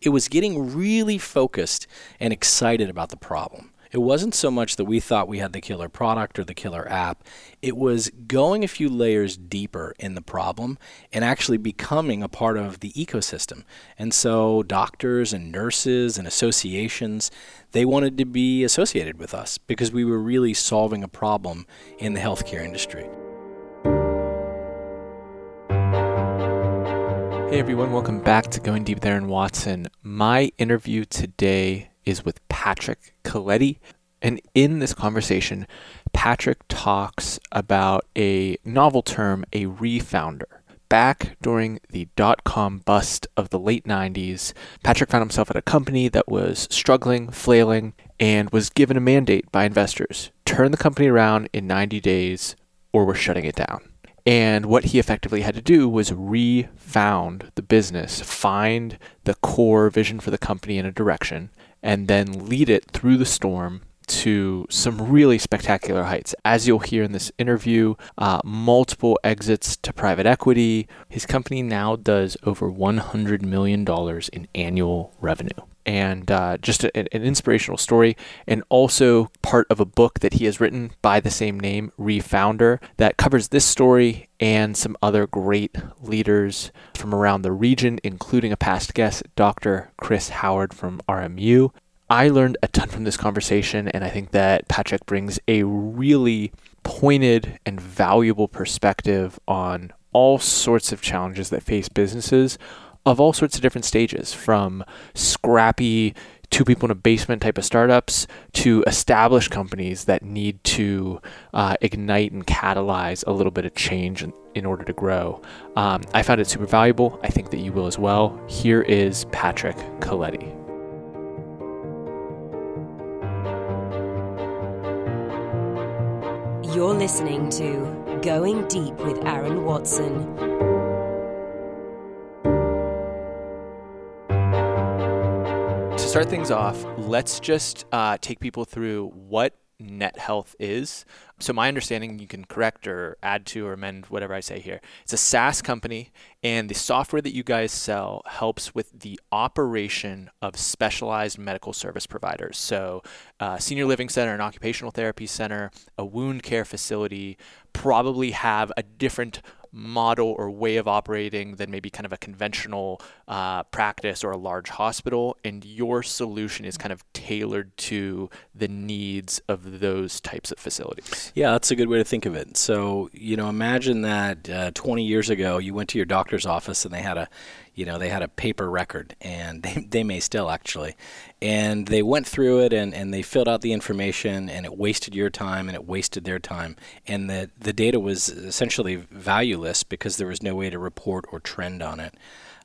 It was getting really focused and excited about the problem. It wasn't so much that we thought we had the killer product or the killer app. It was going a few layers deeper in the problem and actually becoming a part of the ecosystem. And so doctors and nurses and associations, they wanted to be associated with us because we were really solving a problem in the healthcare industry. Hey everyone, welcome back to Going Deep with Aaron Watson. My interview today is with Patrick Coletti. And in this conversation, Patrick talks about a novel term, a refounder. Back during the dot com bust of the late 90s, Patrick found himself at a company that was struggling, flailing, and was given a mandate by investors turn the company around in 90 days or we're shutting it down. And what he effectively had to do was refound the business, find the core vision for the company in a direction, and then lead it through the storm to some really spectacular heights. As you'll hear in this interview, uh, multiple exits to private equity. His company now does over $100 million in annual revenue and uh, just a, an inspirational story, and also part of a book that he has written by the same name, Refounder, that covers this story and some other great leaders from around the region, including a past guest, Dr. Chris Howard from RMU. I learned a ton from this conversation, and I think that Patrick brings a really pointed and valuable perspective on all sorts of challenges that face businesses of all sorts of different stages from scrappy two people in a basement type of startups to established companies that need to uh, ignite and catalyze a little bit of change in, in order to grow. Um, I found it super valuable. I think that you will as well. Here is Patrick Coletti. You're listening to Going Deep with Aaron Watson. Start things off, let's just uh, take people through what Net Health is. So, my understanding, you can correct or add to or amend whatever I say here. It's a SaaS company, and the software that you guys sell helps with the operation of specialized medical service providers. So, uh, senior living center, an occupational therapy center, a wound care facility probably have a different model or way of operating than maybe kind of a conventional uh, practice or a large hospital. And your solution is kind of tailored to the needs of those types of facilities. Yeah, that's a good way to think of it. So, you know, imagine that uh, 20 years ago you went to your doctor's office and they had a you know they had a paper record and they, they may still actually. And they went through it and, and they filled out the information and it wasted your time and it wasted their time. And the, the data was essentially valueless because there was no way to report or trend on it.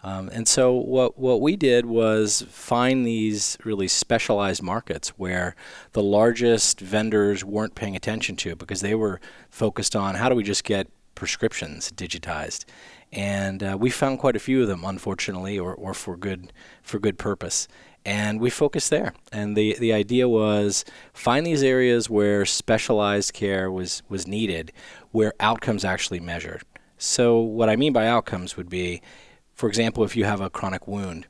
Um, and so what what we did was find these really specialized markets where the largest vendors weren't paying attention to because they were focused on how do we just get prescriptions digitized and uh, we found quite a few of them, unfortunately, or, or for good for good purpose. And we focused there. And the the idea was find these areas where specialized care was was needed, where outcomes actually measured. So what I mean by outcomes would be, for example, if you have a chronic wound,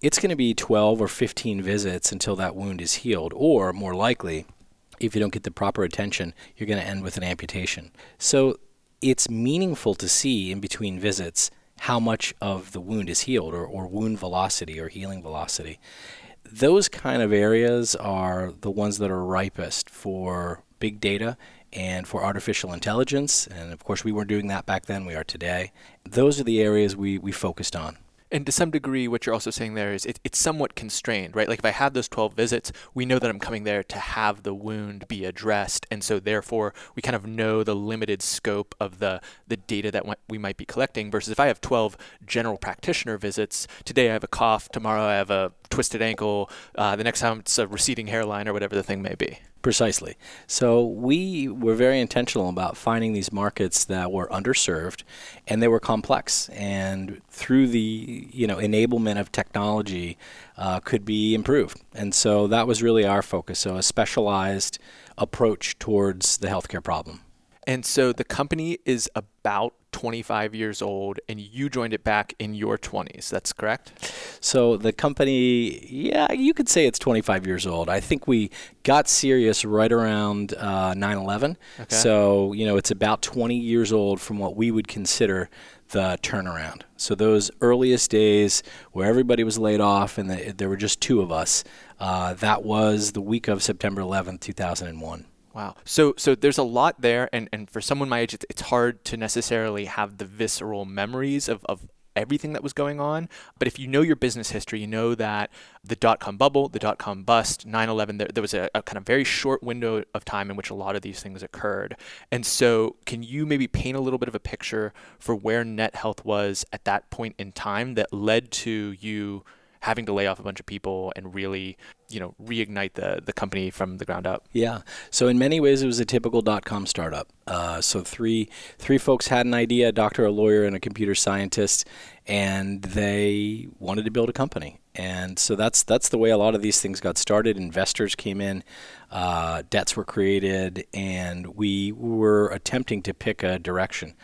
it's going to be 12 or 15 visits until that wound is healed, or more likely, if you don't get the proper attention, you're going to end with an amputation. So it's meaningful to see in between visits how much of the wound is healed or, or wound velocity or healing velocity. Those kind of areas are the ones that are ripest for big data and for artificial intelligence. And of course, we weren't doing that back then, we are today. Those are the areas we, we focused on. And to some degree, what you're also saying there is it, it's somewhat constrained, right? Like if I have those 12 visits, we know that I'm coming there to have the wound be addressed. And so therefore, we kind of know the limited scope of the, the data that we might be collecting versus if I have 12 general practitioner visits, today I have a cough, tomorrow I have a twisted ankle, uh, the next time it's a receding hairline or whatever the thing may be. Precisely. So we were very intentional about finding these markets that were underserved and they were complex and through the you know enablement of technology uh, could be improved. And so that was really our focus. So a specialized approach towards the healthcare problem. And so the company is about 25 years old, and you joined it back in your 20s. That's correct? So the company, yeah, you could say it's 25 years old. I think we got serious right around uh, 9 11. Okay. So, you know, it's about 20 years old from what we would consider the turnaround. So those earliest days where everybody was laid off and the, there were just two of us, uh, that was the week of September 11th, 2001. Wow. So so there's a lot there, and, and for someone my age, it's, it's hard to necessarily have the visceral memories of, of everything that was going on. But if you know your business history, you know that the dot com bubble, the dot com bust, 9 11, there, there was a, a, kind of very short window of time in which a lot of these things occurred. And so, can you maybe paint a little bit of a picture for where Net Health was at that point in time that led to you? Having to lay off a bunch of people and really, you know, reignite the, the company from the ground up. Yeah. So in many ways, it was a typical dot com startup. Uh, so three three folks had an idea: a doctor, a lawyer, and a computer scientist, and they wanted to build a company. And so that's that's the way a lot of these things got started. Investors came in, uh, debts were created, and we were attempting to pick a direction.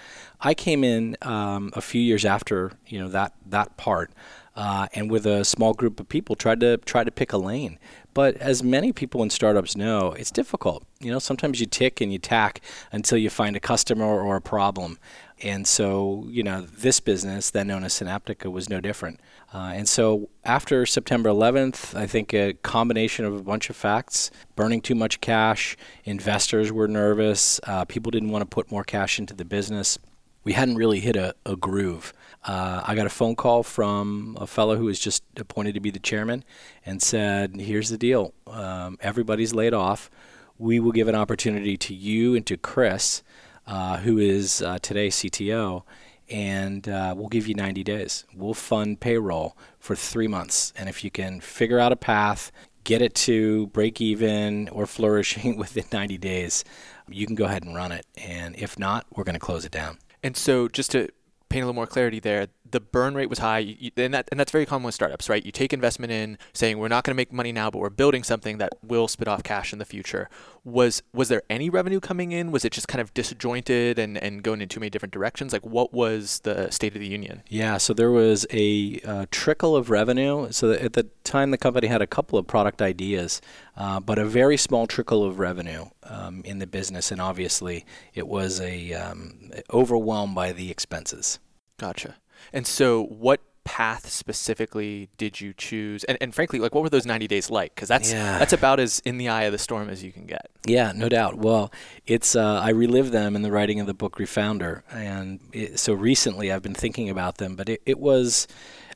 I came in um, a few years after you know that that part uh, and with a small group of people tried to try to pick a lane. But as many people in startups know, it's difficult. You know, sometimes you tick and you tack until you find a customer or a problem. And so, you know, this business, then known as Synaptica, was no different. Uh, and so, after September 11th, I think a combination of a bunch of facts burning too much cash, investors were nervous, uh, people didn't want to put more cash into the business. We hadn't really hit a, a groove. Uh, I got a phone call from a fellow who was just appointed to be the chairman and said, Here's the deal. Um, everybody's laid off. We will give an opportunity to you and to Chris, uh, who is uh, today CTO, and uh, we'll give you 90 days. We'll fund payroll for three months. And if you can figure out a path, get it to break even or flourishing within 90 days, you can go ahead and run it. And if not, we're going to close it down. And so, just to paint a little more clarity there, the burn rate was high, you, and that and that's very common with startups, right? You take investment in, saying we're not going to make money now, but we're building something that will spit off cash in the future. Was was there any revenue coming in? Was it just kind of disjointed and, and going in too many different directions? Like, what was the state of the union? Yeah, so there was a uh, trickle of revenue. So at the time, the company had a couple of product ideas, uh, but a very small trickle of revenue um, in the business, and obviously it was a um, overwhelmed by the expenses. Gotcha. And so, what path specifically did you choose? And, and frankly, like, what were those 90 days like? Because that's yeah. that's about as in the eye of the storm as you can get. Yeah, no doubt. Well, it's uh, I relive them in the writing of the book Refounder, and it, so recently I've been thinking about them. But it, it was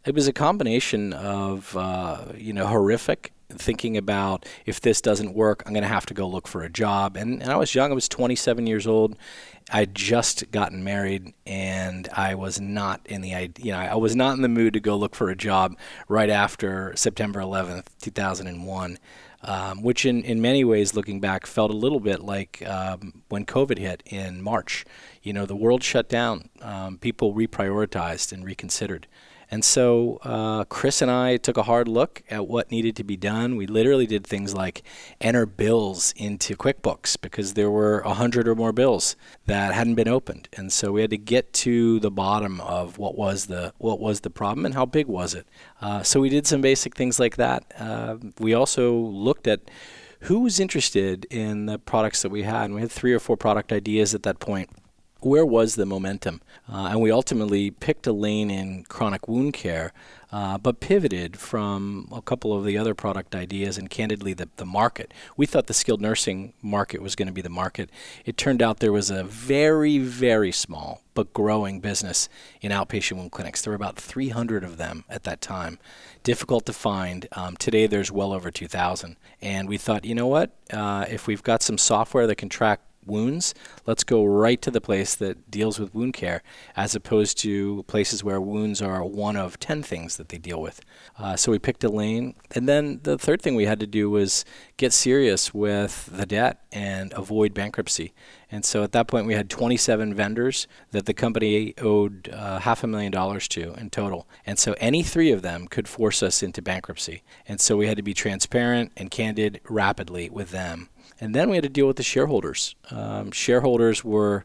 it was a combination of uh, you know horrific thinking about if this doesn't work, I'm going to have to go look for a job. And, and I was young, I was 27 years old. I'd just gotten married and I was not in the you know I was not in the mood to go look for a job right after September 11th 2001 um, which in, in many ways looking back felt a little bit like um, when COVID hit in March you know the world shut down um, people reprioritized and reconsidered and so uh, Chris and I took a hard look at what needed to be done. We literally did things like enter bills into QuickBooks because there were a hundred or more bills that hadn't been opened, and so we had to get to the bottom of what was the what was the problem and how big was it. Uh, so we did some basic things like that. Uh, we also looked at who was interested in the products that we had, and we had three or four product ideas at that point where was the momentum? Uh, and we ultimately picked a lane in chronic wound care, uh, but pivoted from a couple of the other product ideas and candidly the, the market. We thought the skilled nursing market was going to be the market. It turned out there was a very, very small but growing business in outpatient wound clinics. There were about 300 of them at that time. Difficult to find. Um, today there's well over 2,000. And we thought, you know what? Uh, if we've got some software that can track wounds, let's go right to the place that deals with wound care, as opposed to places where wounds are one of 10 things that they deal with. Uh, so we picked a lane. And then the third thing we had to do was get serious with the debt and avoid bankruptcy. And so at that point, we had 27 vendors that the company owed uh, half a million dollars to in total. And so any three of them could force us into bankruptcy. And so we had to be transparent and candid rapidly with them. And then we had to deal with the shareholders. Um, shareholders were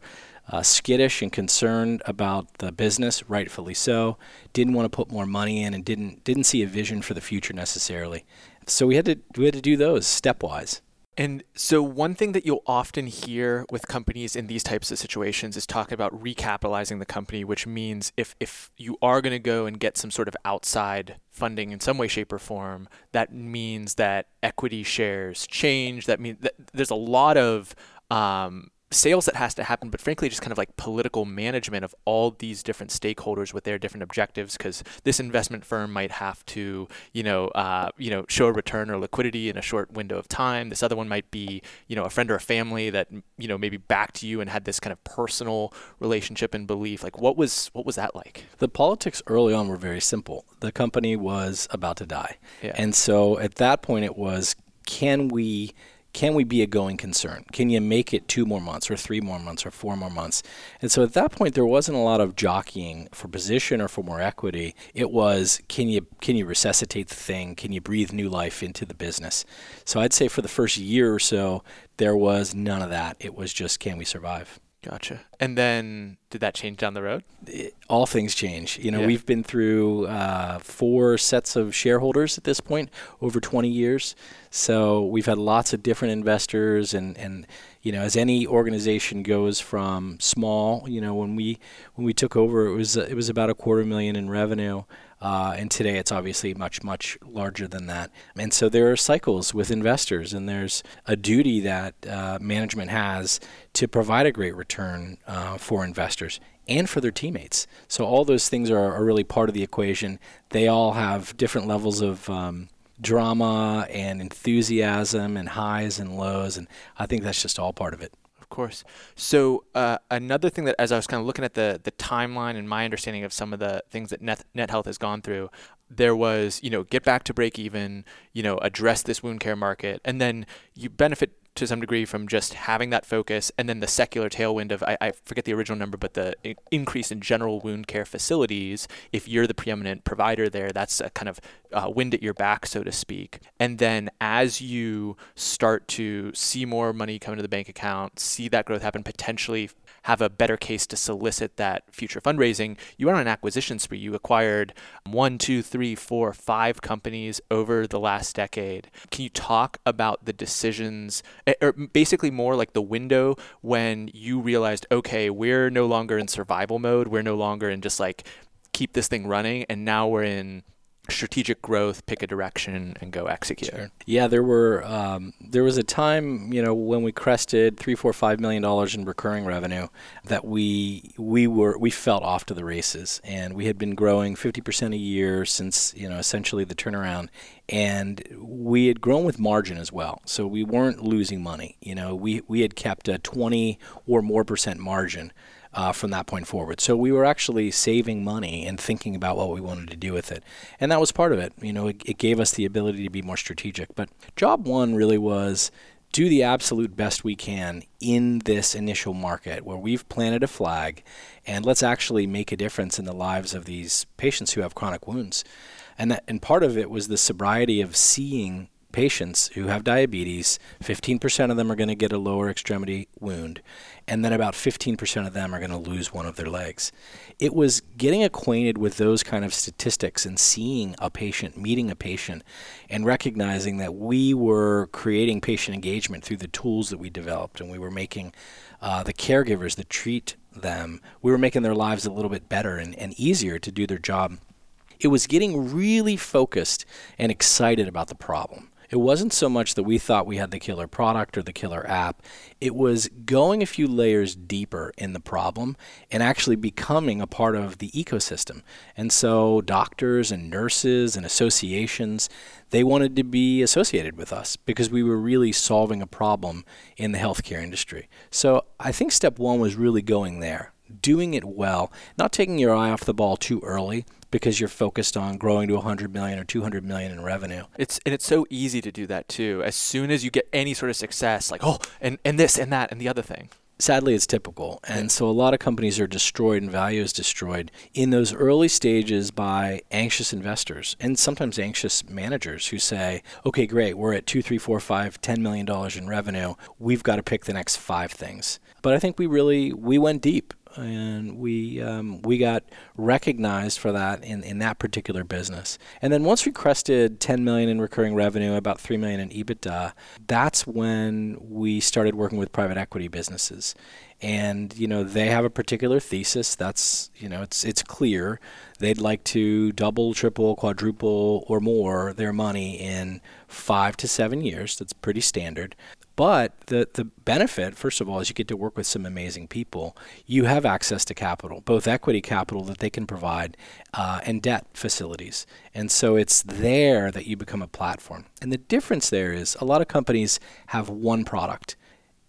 uh, skittish and concerned about the business, rightfully so. Didn't want to put more money in and didn't didn't see a vision for the future necessarily. So we had to we had to do those stepwise. And so, one thing that you'll often hear with companies in these types of situations is talk about recapitalizing the company, which means if, if you are going to go and get some sort of outside funding in some way, shape, or form, that means that equity shares change. That means that there's a lot of um, sales that has to happen, but frankly, just kind of like political management of all these different stakeholders with their different objectives. Because this investment firm might have to, you know, uh, you know, show a return or liquidity in a short window of time. This other one might be, you know, a friend or a family that, you know, maybe backed you and had this kind of personal relationship and belief. Like, what was what was that like? The politics early on were very simple. The company was about to die, Yeah. and so at that point, it was, can we can we be a going concern? Can you make it two more months or three more months or four more months? And so at that point there wasn't a lot of jockeying for position or for more equity. It was can you can you resuscitate the thing? Can you breathe new life into the business? So I'd say for the first year or so there was none of that. It was just can we survive? Gotcha. And then did that change down the road? it, all things change. You know, Yeah. we've been through uh, four sets of shareholders at this point over 20 years. So we've had lots of different investors, and, and you know, as any organization goes from small, you know, when we when we took over, it was it was about a quarter million in revenue. Uh, and today it's obviously much, much larger than that. And so there are cycles with investors, and there's a duty that uh, management has to provide a great return uh, for investors and for their teammates. So all those things are, are really part of the equation. They all have different levels of um, drama and enthusiasm and highs and lows, and I think that's just all part of it. Of course. So uh, another thing that, as I was kind of looking at the the timeline and my understanding of some of the things that Net, Net Health has gone through, there was you know get back to break even, you know address this wound care market, and then you benefit to some degree from just having that focus, and then the secular tailwind of I, I forget the original number, but the increase in general wound care facilities. If you're the preeminent provider there, that's a kind of uh, wind at your back, so to speak. And then as you start to see more money come into the bank account, see that growth happen, potentially have a better case to solicit that future fundraising, you are on an acquisition spree. You acquired one, two, three, four, five companies over the last decade. Can you talk about the decisions, or er, basically more like the window when you realized, okay, we're no longer in survival mode, we're no longer in just like keep this thing running, and now we're in strategic growth, pick a direction, and go execute. Yeah, there were um, there was a time you know when we crested three, four, five million dollars in recurring revenue that we we were we felt off to the races, and we had been growing fifty percent a year since you know essentially the turnaround, and we had grown with margin as well, so we weren't losing money. You know, we we had kept a twenty or more percent margin uh, from that point forward. So we were actually saving money and thinking about what we wanted to do with it, and that was part of it. You know, it, it gave us the ability to be more strategic. But job one really was do the absolute best we can in this initial market where we've planted a flag, and let's actually make a difference in the lives of these patients who have chronic wounds. And that, and part of it was the sobriety of seeing patients who have diabetes, 15% of them are going to get a lower extremity wound, and then about 15% of them are going to lose one of their legs. It was getting acquainted with those kind of statistics and seeing a patient, meeting a patient, and recognizing that we were creating patient engagement through the tools that we developed, and we were making uh, the caregivers that treat them, we were making their lives a little bit better and, and easier to do their job it was getting really focused and excited about the problem. It wasn't so much that we thought we had the killer product or the killer app. It was going a few layers deeper in the problem and actually becoming a part of the ecosystem. And so doctors and nurses and associations, they wanted to be associated with us because we were really solving a problem in the healthcare industry. So I think step 1 was really going there doing it well, not taking your eye off the ball too early because you're focused on growing to 100 million or 200 million in revenue. It's and it's so easy to do that too. As soon as you get any sort of success, like oh, and and this and that and the other thing. sadly it's typical and so a lot of companies are destroyed and value is destroyed in those early stages by anxious investors and sometimes anxious managers who say okay great we're at two three four five ten million dollars in revenue we've got to pick the next five things but i think we really we went deep and we um, we got recognized for that in, in that particular business. And then once we crested 10 million in recurring revenue, about 3 million in EBITDA, that's when we started working with private equity businesses. And you know they have a particular thesis. That's you know it's it's clear they'd like to double, triple, quadruple, or more their money in five to seven years. That's pretty standard. But the, the benefit, first of all, is you get to work with some amazing people. You have access to capital, both equity capital that they can provide uh, and debt facilities. And so it's there that you become a platform. And the difference there is a lot of companies have one product.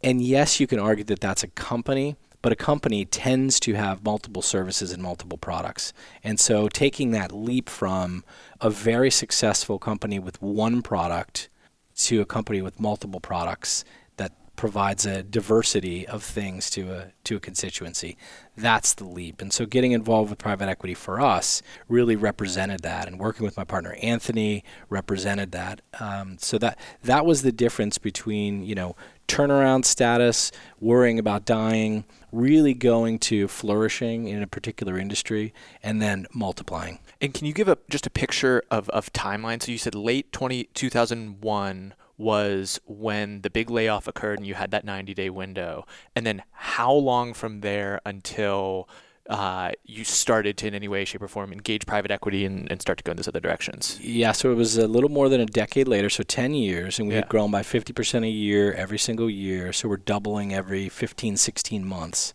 And yes, you can argue that that's a company, but a company tends to have multiple services and multiple products. And so taking that leap from a very successful company with one product to a company with multiple products that provides a diversity of things to a to a constituency. That's the leap. And so getting involved with private equity for us really represented that, and working with my partner Anthony represented that. Um, so that that was the difference between you know turnaround status, worrying about dying, really going to flourishing in a particular industry, and then multiplying. And can you give a just a picture of, of timeline? So you said late 20, 2001 was when the big layoff occurred and you had that 90 day window. And then how long from there until uh, you started to, in any way, shape, or form, engage private equity and, and, start to go in those other directions? Yeah, so it was a little more than a decade later, so 10 years, and we yeah. had grown by 50% a year every single year. So we're doubling every 15, 16 months.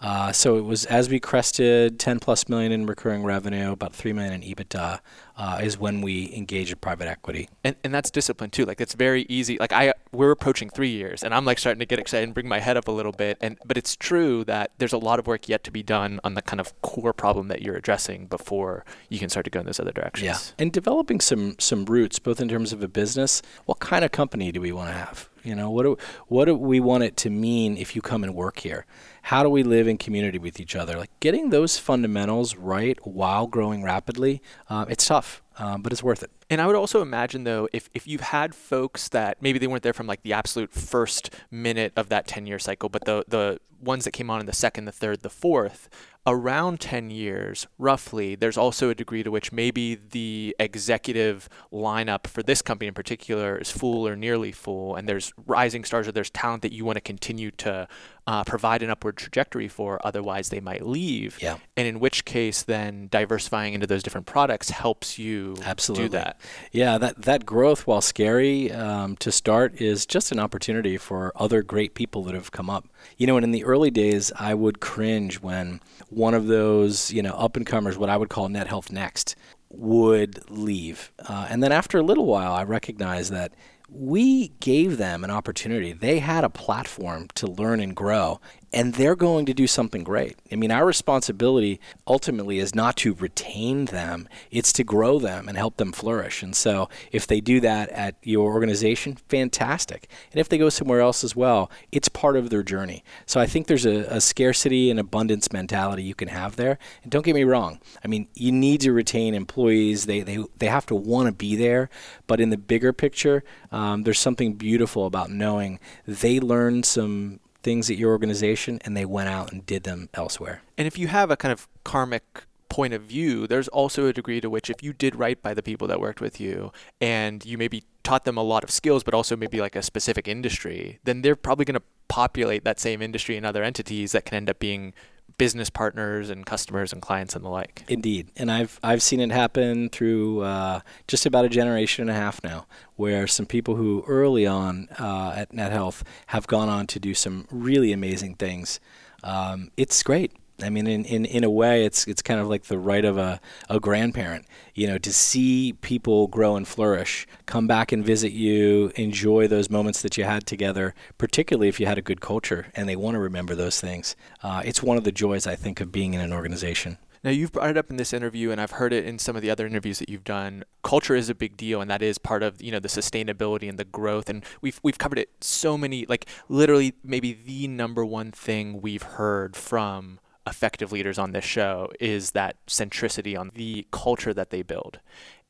Uh, so it was as we crested 10 plus million in recurring revenue, about 3 million in EBITDA, uh, is when we engage in private equity. And, and that's discipline too. Like it's very easy. Like I, we're approaching three years, and I'm like starting to get excited and bring my head up a little bit. And but it's true that there's a lot of work yet to be done on the kind of core problem that you're addressing before you can start to go in those other directions. Yeah, and developing some some roots, both in terms of a business. What kind of company do we want to have? You know, what do what do we want it to mean if you come and work here? How do we live in community with each other? Like getting those fundamentals right while growing rapidly, uh, it's tough um, but it's worth it. And I would also imagine, though, if, if you've had folks that maybe they weren't there from like the absolute first minute of that 10 year cycle, but the, the ones that came on in the second, the third, the fourth, around 10 years, roughly, there's also a degree to which maybe the executive lineup for this company in particular is full or nearly full, and there's rising stars or there's talent that you want to continue to uh, provide an upward trajectory for, otherwise they might leave. Yeah. And in which case, then diversifying into those different products helps you Absolutely. do that. Yeah, that, that growth, while scary um, to start, is just an opportunity for other great people that have come up. You know, and in the early days, I would cringe when one of those, you know, up and comers, what I would call Net Health Next, would leave. Uh, and then after a little while, I recognized that we gave them an opportunity. They had a platform to learn and grow and they're going to do something great. I mean, our responsibility ultimately is not to retain them, it's to grow them and help them flourish. And so, if they do that at your organization, fantastic. And if they go somewhere else as well, it's part of their journey. So, I think there's a, a scarcity and abundance mentality you can have there. And don't get me wrong, I mean, you need to retain employees, they, they, they have to want to be there. But in the bigger picture, um, there's something beautiful about knowing they learned some things at your organization and they went out and did them elsewhere. And if you have a kind of karmic point of view, there's also a degree to which if you did right by the people that worked with you and you maybe taught them a lot of skills, but also maybe like a specific industry, then they're probably going to populate that same industry in other entities that can end up being business partners and customers and clients and the like. Indeed, and I've I've seen it happen through uh, just about a generation and a half now, where some people who early on uh, at NetHealth have gone on to do some really amazing things. Um, it's great. I mean, in, in, in a way, it's it's kind of like the right of a, a grandparent, you know, to see people grow and flourish, come back and visit you, enjoy those moments that you had together, particularly if you had a good culture and they want to remember those things. Uh, it's one of the joys, I think, of being in an organization. Now, you've brought it up in this interview, and I've heard it in some of the other interviews that you've done. Culture is a big deal, and that is part of you know the sustainability and the growth. And we've we've covered it so many, like literally maybe the number one thing we've heard from effective leaders on this show is that centricity on the culture that they build,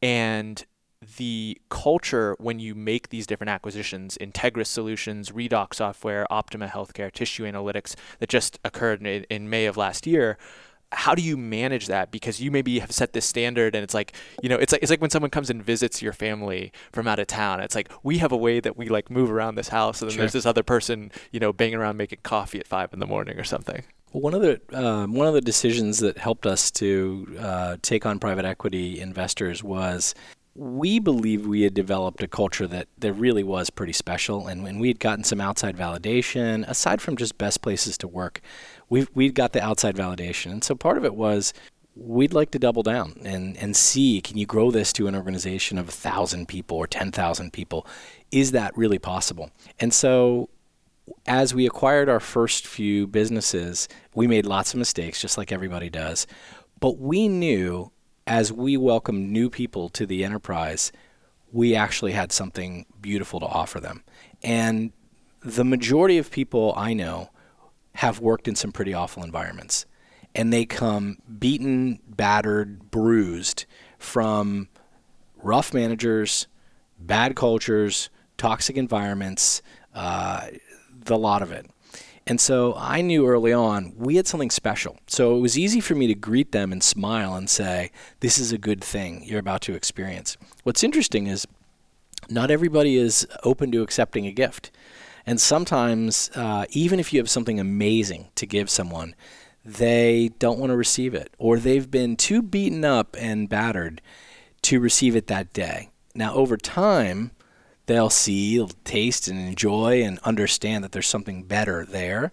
and the culture when you make these different acquisitions, Integris Solutions, Redox Software, Optima Healthcare, Tissue Analytics, that just occurred in, in May of last year how do you manage that? Because you maybe have set this standard and it's like you know it's like it's like when someone comes and visits your family from out of town. It's like we have a way that we like move around this house and then sure. there's this other person you know banging around making coffee at five in the morning or something one of the um, one of the decisions that helped us to uh, take on private equity investors was we believe we had developed a culture that, that really was pretty special, and, and we had gotten some outside validation aside from just best places to work. We we got the outside validation, and so part of it was we'd like to double down and, and see can you grow this to an organization of 1,000 people or 10,000 people? Is that really possible? And so as we acquired our first few businesses, we made lots of mistakes, just like everybody does. But we knew as we welcomed new people to the enterprise, we actually had something beautiful to offer them. And the majority of people I know have worked in some pretty awful environments. And they come beaten, battered, bruised from rough managers, bad cultures, toxic environments, uh, the lot of it. And so I knew early on we had something special. So it was easy for me to greet them and smile and say, This is a good thing you're about to experience. What's interesting is not everybody is open to accepting a gift. And sometimes, uh, even if you have something amazing to give someone, they don't want to receive it, or they've been too beaten up and battered to receive it that day. Now, over time, they'll see, taste, and enjoy and understand that there's something better there,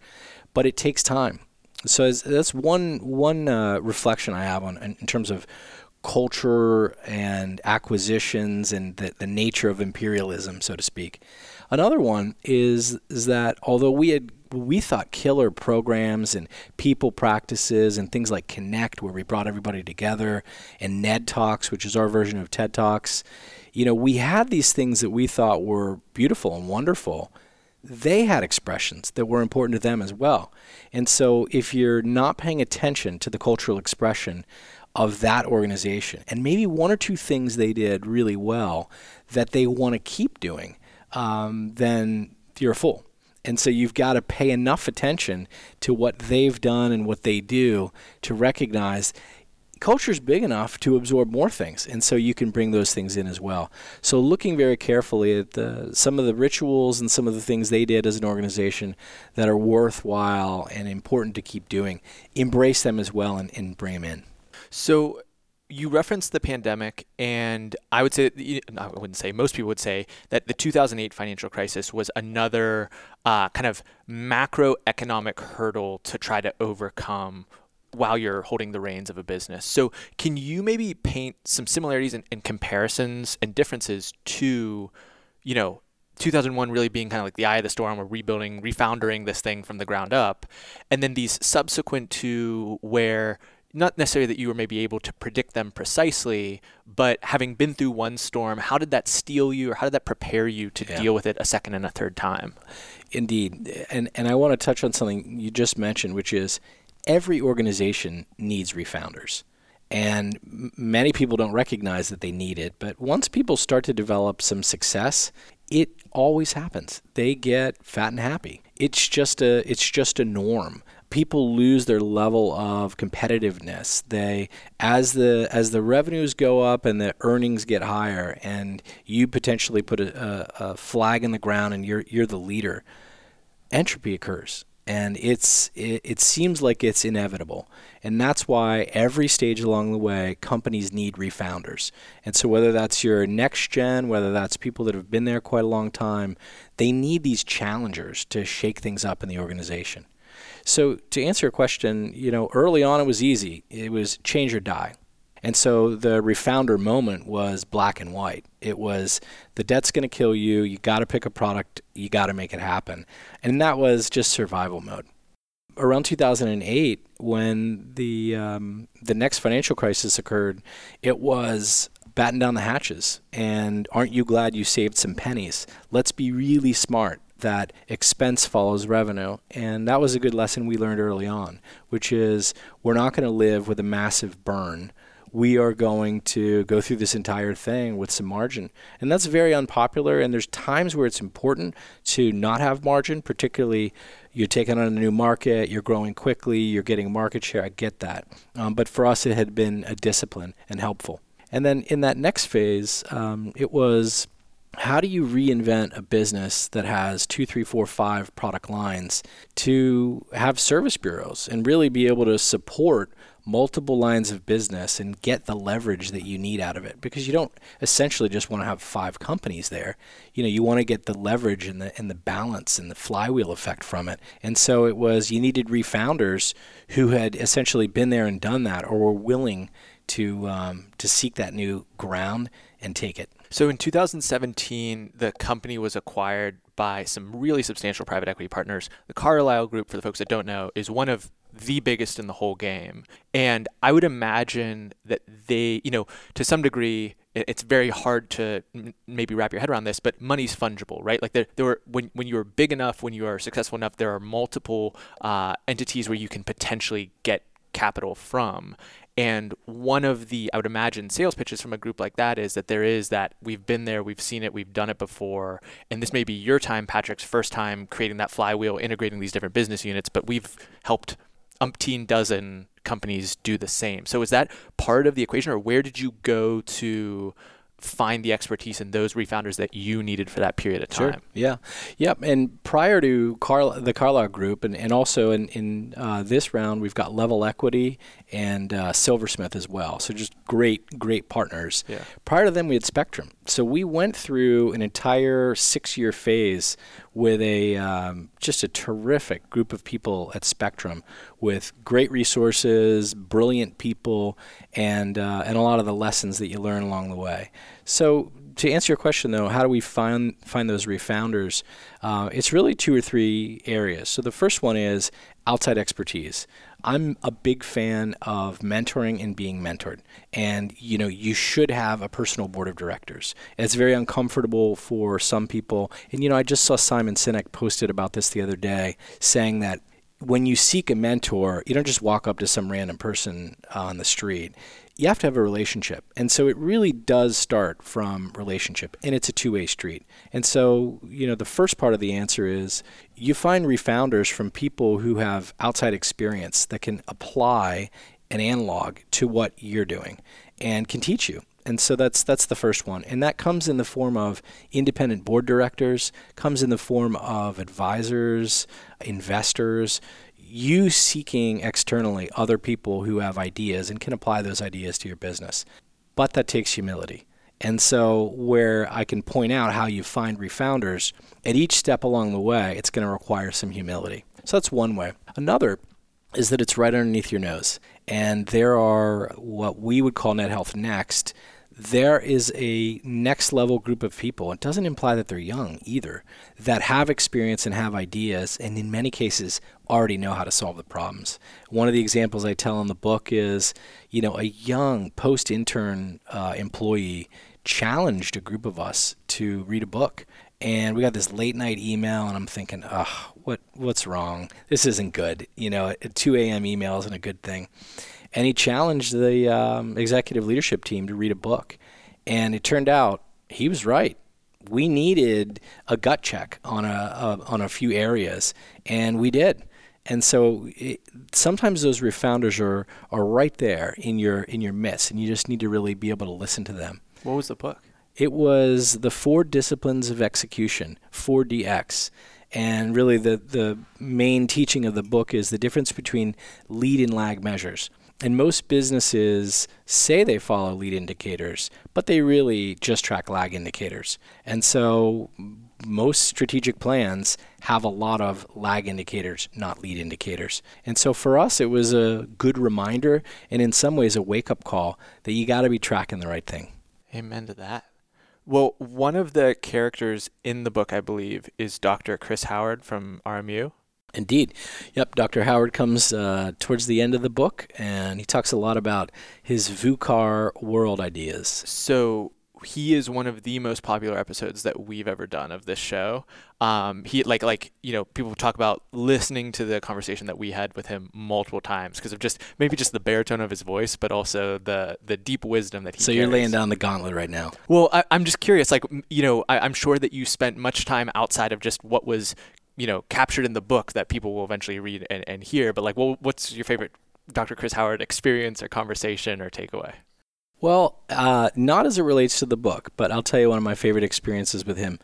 but it takes time. So that's one one uh, reflection I have on in, in terms of culture and acquisitions and the, the nature of imperialism, so to speak. Another one is is that although we had we thought killer programs and people practices and things like Connect, where we brought everybody together, and Ned Talks, which is our version of TED Talks, you know, we had these things that we thought were beautiful and wonderful. They had expressions that were important to them as well. And so if you're not paying attention to the cultural expression of that organization and maybe one or two things they did really well that they want to keep doing, um, then you're a fool. And so you've got to pay enough attention to what they've done and what they do to recognize culture is big enough to absorb more things, and so you can bring those things in as well. So looking very carefully at the, some of the rituals and some of the things they did as an organization that are worthwhile and important to keep doing, embrace them as well and, and bring them in. So you referenced the pandemic, and I would say, I wouldn't say, most people would say that the 2008 financial crisis was another uh, kind of macroeconomic hurdle to try to overcome while you're holding the reins of a business. So, can you maybe paint some similarities and, and comparisons and differences to, you know, 2001 really being kind of like the eye of the storm, we're rebuilding, refoundering this thing from the ground up, and then these subsequent to where not necessarily that you were maybe able to predict them precisely, but having been through one storm, how did that steel you or how did that prepare you to yeah. deal with it a second and a third time? Indeed. And and I want to touch on something you just mentioned, which is every organization needs refounders. And many people don't recognize that they need it. But once people start to develop some success, it always happens. They get fat and happy. It's just a it's just a norm. People lose their level of competitiveness. They as the as the revenues go up and the earnings get higher, and you potentially put a, a, a flag in the ground and you're you're the leader. Entropy occurs and it's it, it, seems like it's inevitable. And that's why every stage along the way companies need refounders. And so whether that's your next gen whether that's people that have been there quite a long time they need these challengers to shake things up in the organization. So to answer your question you know early on it was easy. It was change or die and so the refounder moment was black and white. It was the debt's going to kill you. You got to pick a product. You got to make it happen. And that was just survival mode. around 2008, when the um, the next financial crisis occurred, it was batten down the hatches. And aren't you glad you saved some pennies? Let's be really smart that expense follows revenue. And that was a good lesson we learned early on, which is we're not going to live with a massive burn. We are going to go through this entire thing with some margin. And that's very unpopular. And there's times where it's important to not have margin, particularly you're taking on a new market, you're growing quickly, you're getting market share. I get that. Um, but for us, it had been a discipline and helpful. And then in that next phase, um, it was how do you reinvent a business that has two, three, four, five product lines to have service bureaus and really be able to support multiple lines of business and get the leverage that you need out of it. Because you don't essentially just want to have five companies there. You know you want to get the leverage and the and the balance and the flywheel effect from it. And so it was you needed refounders who had essentially been there and done that or were willing to um, to seek that new ground and take it. So in 2017, the company was acquired by some really substantial private equity partners. The Carlyle Group, for the folks that don't know, is one of the biggest in the whole game. And I would imagine that they, you know, to some degree, it's very hard to maybe wrap your head around this, but money's fungible, right? Like there, there were when when you are big enough, when you are successful enough, there are multiple uh, entities where you can potentially get capital from. And one of the, I would imagine, sales pitches from a group like that is that there is that we've been there, we've seen it, we've done it before. And this may be your time, Patrick's first time creating that flywheel, integrating these different business units, but we've helped umpteen dozen companies do the same. So is that part of the equation, or where did you go to find the expertise in those refounders that you needed for that period of time. Sure. Yeah. Yep. And prior to Carl, the Carlyle Group, and, and also in, in uh, this round, we've got Level Equity and uh, Silversmith as well. So just great, great partners. Yeah. Prior to them, we had Spectrum. So we went through an entire six year phase with a um, just a terrific group of people at Spectrum with great resources, brilliant people, and uh, and a lot of the lessons that you learn along the way. So to answer your question though, how do we find find those refounders? Uh, it's really two or three areas. So the first one is outside expertise. I'm a big fan of mentoring and being mentored. And you know, you should have a personal board of directors. It's very uncomfortable for some people. And you know, I just saw Simon Sinek posted about this the other day saying that when you seek a mentor, you don't just walk up to some random person on the street you have to have a relationship. And so it really does start from relationship, and it's a two way street. And so, you know, the first part of the answer is you find refounders from people who have outside experience that can apply an analog to what you're doing and can teach you. And so that's that's the first one. And that comes in the form of independent board directors, comes in the form of advisors, investors, you seeking externally other people who have ideas and can apply those ideas to your business. But that takes humility. And so, where I can point out how you find refounders, at each step along the way, it's going to require some humility. So, that's one way. Another is that it's right underneath your nose. And there are what we would call Net Health Next there is a next level group of people. It doesn't imply that they're young either, that have experience and have ideas, and in many cases already know how to solve the problems. One of the examples I tell in the book is, you know, a young post intern uh, employee challenged a group of us to read a book. And we got this late night email, and I'm thinking, oh, what, what's wrong? This isn't good. You know, 2 a.m. email isn't a good thing and he challenged the um, executive leadership team to read a book. And it turned out he was right. We needed a gut check on a, a on a few areas, and we did. And so it, sometimes those refounders are are right there in your in your midst, and you just need to really be able to listen to them. What was the book? It was the Four Disciplines of Execution, 4DX. And really, the, the main teaching of the book is the difference between lead and lag measures. And most businesses say they follow lead indicators, but they really just track lag indicators. And so most strategic plans have a lot of lag indicators, not lead indicators. And so for us, it was a good reminder and in some ways a wake up call that you got to be tracking the right thing. Amen to that. Well, one of the characters in the book, I believe, is Dr. Chris Howard from RMU. Indeed. Yep, Dr. Howard comes uh, towards the end of the book and he talks a lot about his VUCA world ideas. So he is one of the most popular episodes that we've ever done of this show. Um, he like like you know people talk about listening to the conversation that we had with him multiple times because of just maybe just the baritone of his voice, but also the the deep wisdom that he. So carries. you're laying down the gauntlet right now. Well, I, am just curious. Like you know, I, I'm sure that you spent much time outside of just what was you know captured in the book that people will eventually read and, and hear. But like, well, what's your favorite Dr. Chris Howard experience or conversation or takeaway? Well, uh, not as it relates to the book, but I'll tell you one of my favorite experiences with him.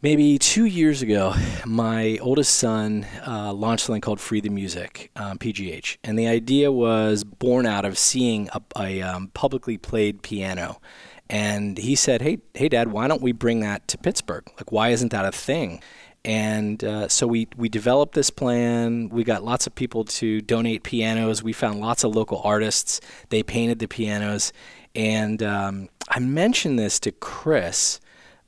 Maybe two years ago, my oldest son uh, launched something called Free the Music, um, PGH. And the idea was born out of seeing a, a um, publicly played piano. And he said, hey, hey, Dad, why don't we bring that to Pittsburgh? Like, why isn't that a thing? And uh, so we, we developed this plan. We got lots of people to donate pianos. We found lots of local artists. They painted the pianos. And um, I mentioned this to Chris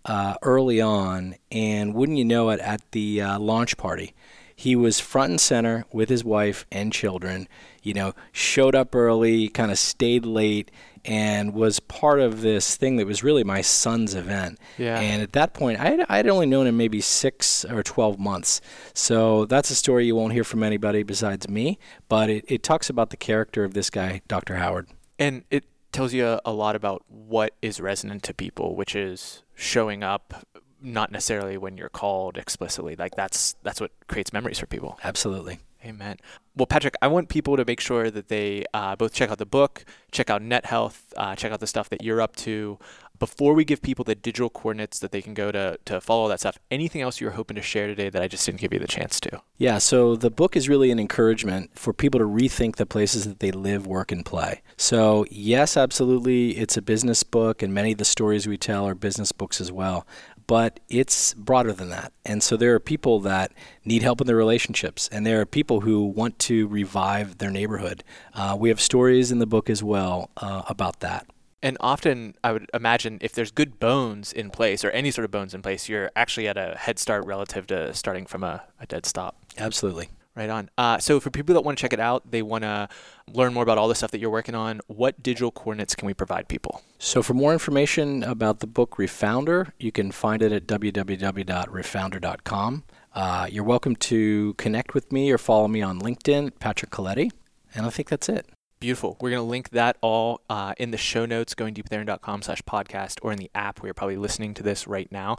uh, early on. And wouldn't you know it, at the uh, launch party, he was front and center with his wife and children. You know, showed up early, kind of stayed late and was part of this thing that was really my son's event. Yeah. And at that point, I had, I had only known him maybe six or 12 months. So that's a story you won't hear from anybody besides me, but it, it talks about the character of this guy, Dr. Howard. And it tells you a, a lot about what is resonant to people, which is showing up not necessarily when you're called explicitly. Like that's that's what creates memories for people. Absolutely. Amen. Well, Patrick, I want people to make sure that they uh, both check out the book, check out Net Health, uh, check out the stuff that you're up to. Before we give people the digital coordinates that they can go to to follow all that stuff, anything else you're hoping to share today that I just didn't give you the chance to? Yeah, so the book is really an encouragement for people to rethink the places that they live, work, and play. So, yes, absolutely, it's a business book, and many of the stories we tell are business books as well but it's broader than that. And so there are people that need help in their relationships, and there are people who want to revive their neighborhood. Uh, we have stories in the book as well uh, about that. And often, I would imagine if there's good bones in place or any sort of bones in place, you're actually at a head start relative to starting from a, a dead stop. Absolutely. Right on. Uh, so for people that want to check it out, they want to learn more about all the stuff that you're working on. What digital coordinates can we provide people? So for more information about the book Refounder, you can find it at www.refounder.com. Uh, you're welcome to connect with me or follow me on LinkedIn, Patrick Kolek, and I think that's it. Beautiful. We're going to link that all uh, in the show notes, goingdeepwithaaron.com slash podcast, or in the app where you're probably listening to this right now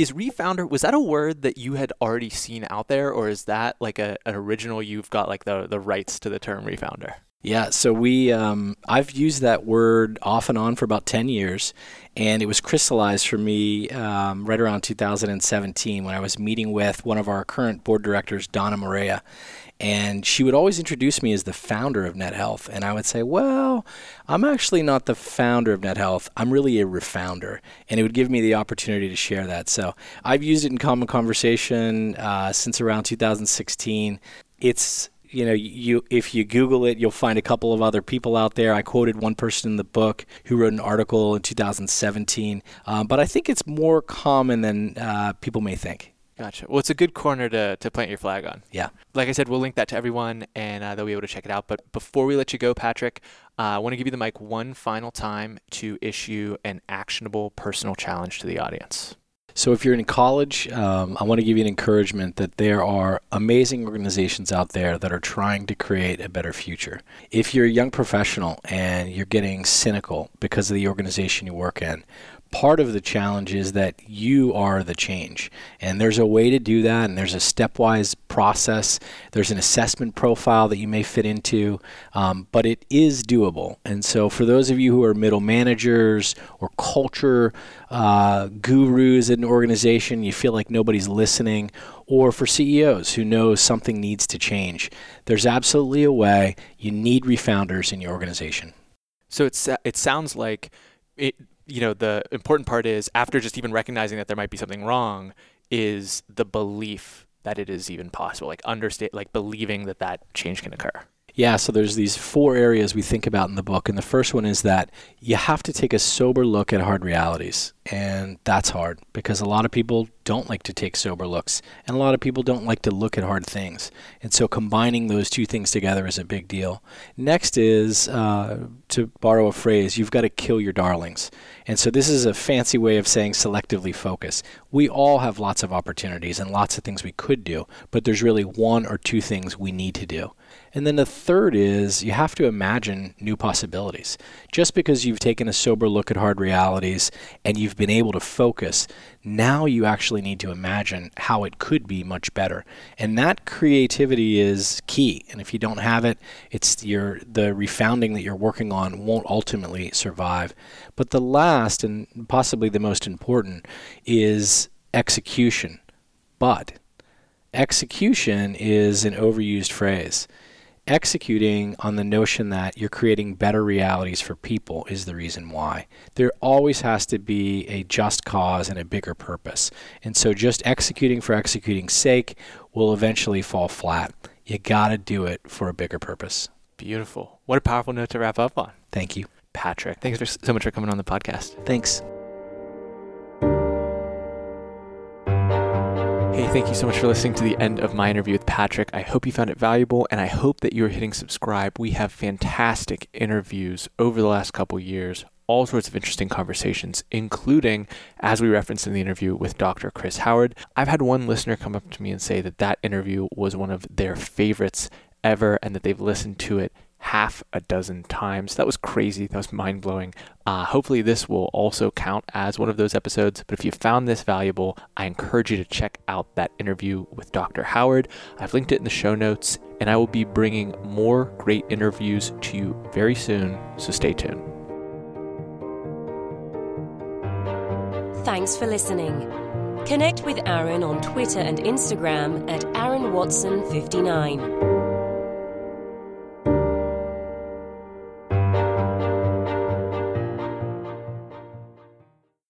is refounder was that a word that you had already seen out there or is that like a, an original you've got like the, the rights to the term refounder yeah so we um, i've used that word off and on for about 10 years and it was crystallized for me um, right around 2017 when i was meeting with one of our current board directors donna Morea and she would always introduce me as the founder of Net Health. And I would say, well, I'm actually not the founder of Net Health. I'm really a refounder. And it would give me the opportunity to share that. So I've used it in common conversation uh, since around 2016. It's you know, you if you Google it, you'll find a couple of other people out there. I quoted one person in the book who wrote an article in 2017, um, but I think it's more common than uh, people may think. Gotcha. Well, it's a good corner to, to plant your flag on. Yeah. Like I said, we'll link that to everyone and uh, they'll be able to check it out. But before we let you go, Patrick, uh, I want to give you the mic one final time to issue an actionable personal challenge to the audience. So, if you're in college, um, I want to give you an encouragement that there are amazing organizations out there that are trying to create a better future. If you're a young professional and you're getting cynical because of the organization you work in, part of the challenge is that you are the change. And there's a way to do that, and there's a stepwise process. There's an assessment profile that you may fit into, um, but it is doable. And so, for those of you who are middle managers or culture uh, gurus in an organization, you feel like nobody's listening, or for CEOs who know something needs to change, there's absolutely a way. You need refounders in your organization. So it's, it sounds like it, you know the important part is after just even recognizing that there might be something wrong is the belief that it is even possible like understand like believing that that change can occur Yeah, so there's these four areas we think about in the book. And the first one is that you have to take a sober look at hard realities. And that's hard because a lot of people don't like to take sober looks, and a lot of people don't like to look at hard things. And so combining those two things together is a big deal. Next is, uh, to borrow a phrase, you've got to kill your darlings. And so this is a fancy way of saying selectively focus. We all have lots of opportunities and lots of things we could do, but there's really one or two things we need to do. And then the third is you have to imagine new possibilities. Just because you've taken a sober look at hard realities and you've been able to focus, now you actually need to imagine how it could be much better. And that creativity is key. And if you don't have it, it's your the refounding that you're working on won't ultimately survive. But the last and possibly the most important is execution. But execution is an overused phrase executing on the notion that you're creating better realities for people is the reason why. There always has to be a just cause and a bigger purpose. And so just executing for executing's sake will eventually fall flat. You got to do it for a bigger purpose. Beautiful. What a powerful note to wrap up on. Thank you. Patrick, thanks for, so much for coming on the podcast. Thanks. Thank you so much for listening to the end of my interview with Patrick. I hope you found it valuable and I hope that you're hitting subscribe. We have fantastic interviews over the last couple years, all sorts of interesting conversations, including, as we referenced in the interview with Dr. Chris Howard. I've had one listener come up to me and say that that interview was one of their favorites ever and that they've listened to it half a dozen times. That was crazy. That was mind blowing. Uh, hopefully, this will also count as one of those episodes. But if you found this valuable, I encourage you to check out that interview with Dr. Howard. I've linked it in the show notes, and I will be bringing more great interviews to you very soon. So stay tuned. Thanks for listening. Connect with Aaron on Twitter and Instagram at Aaron Watson 59.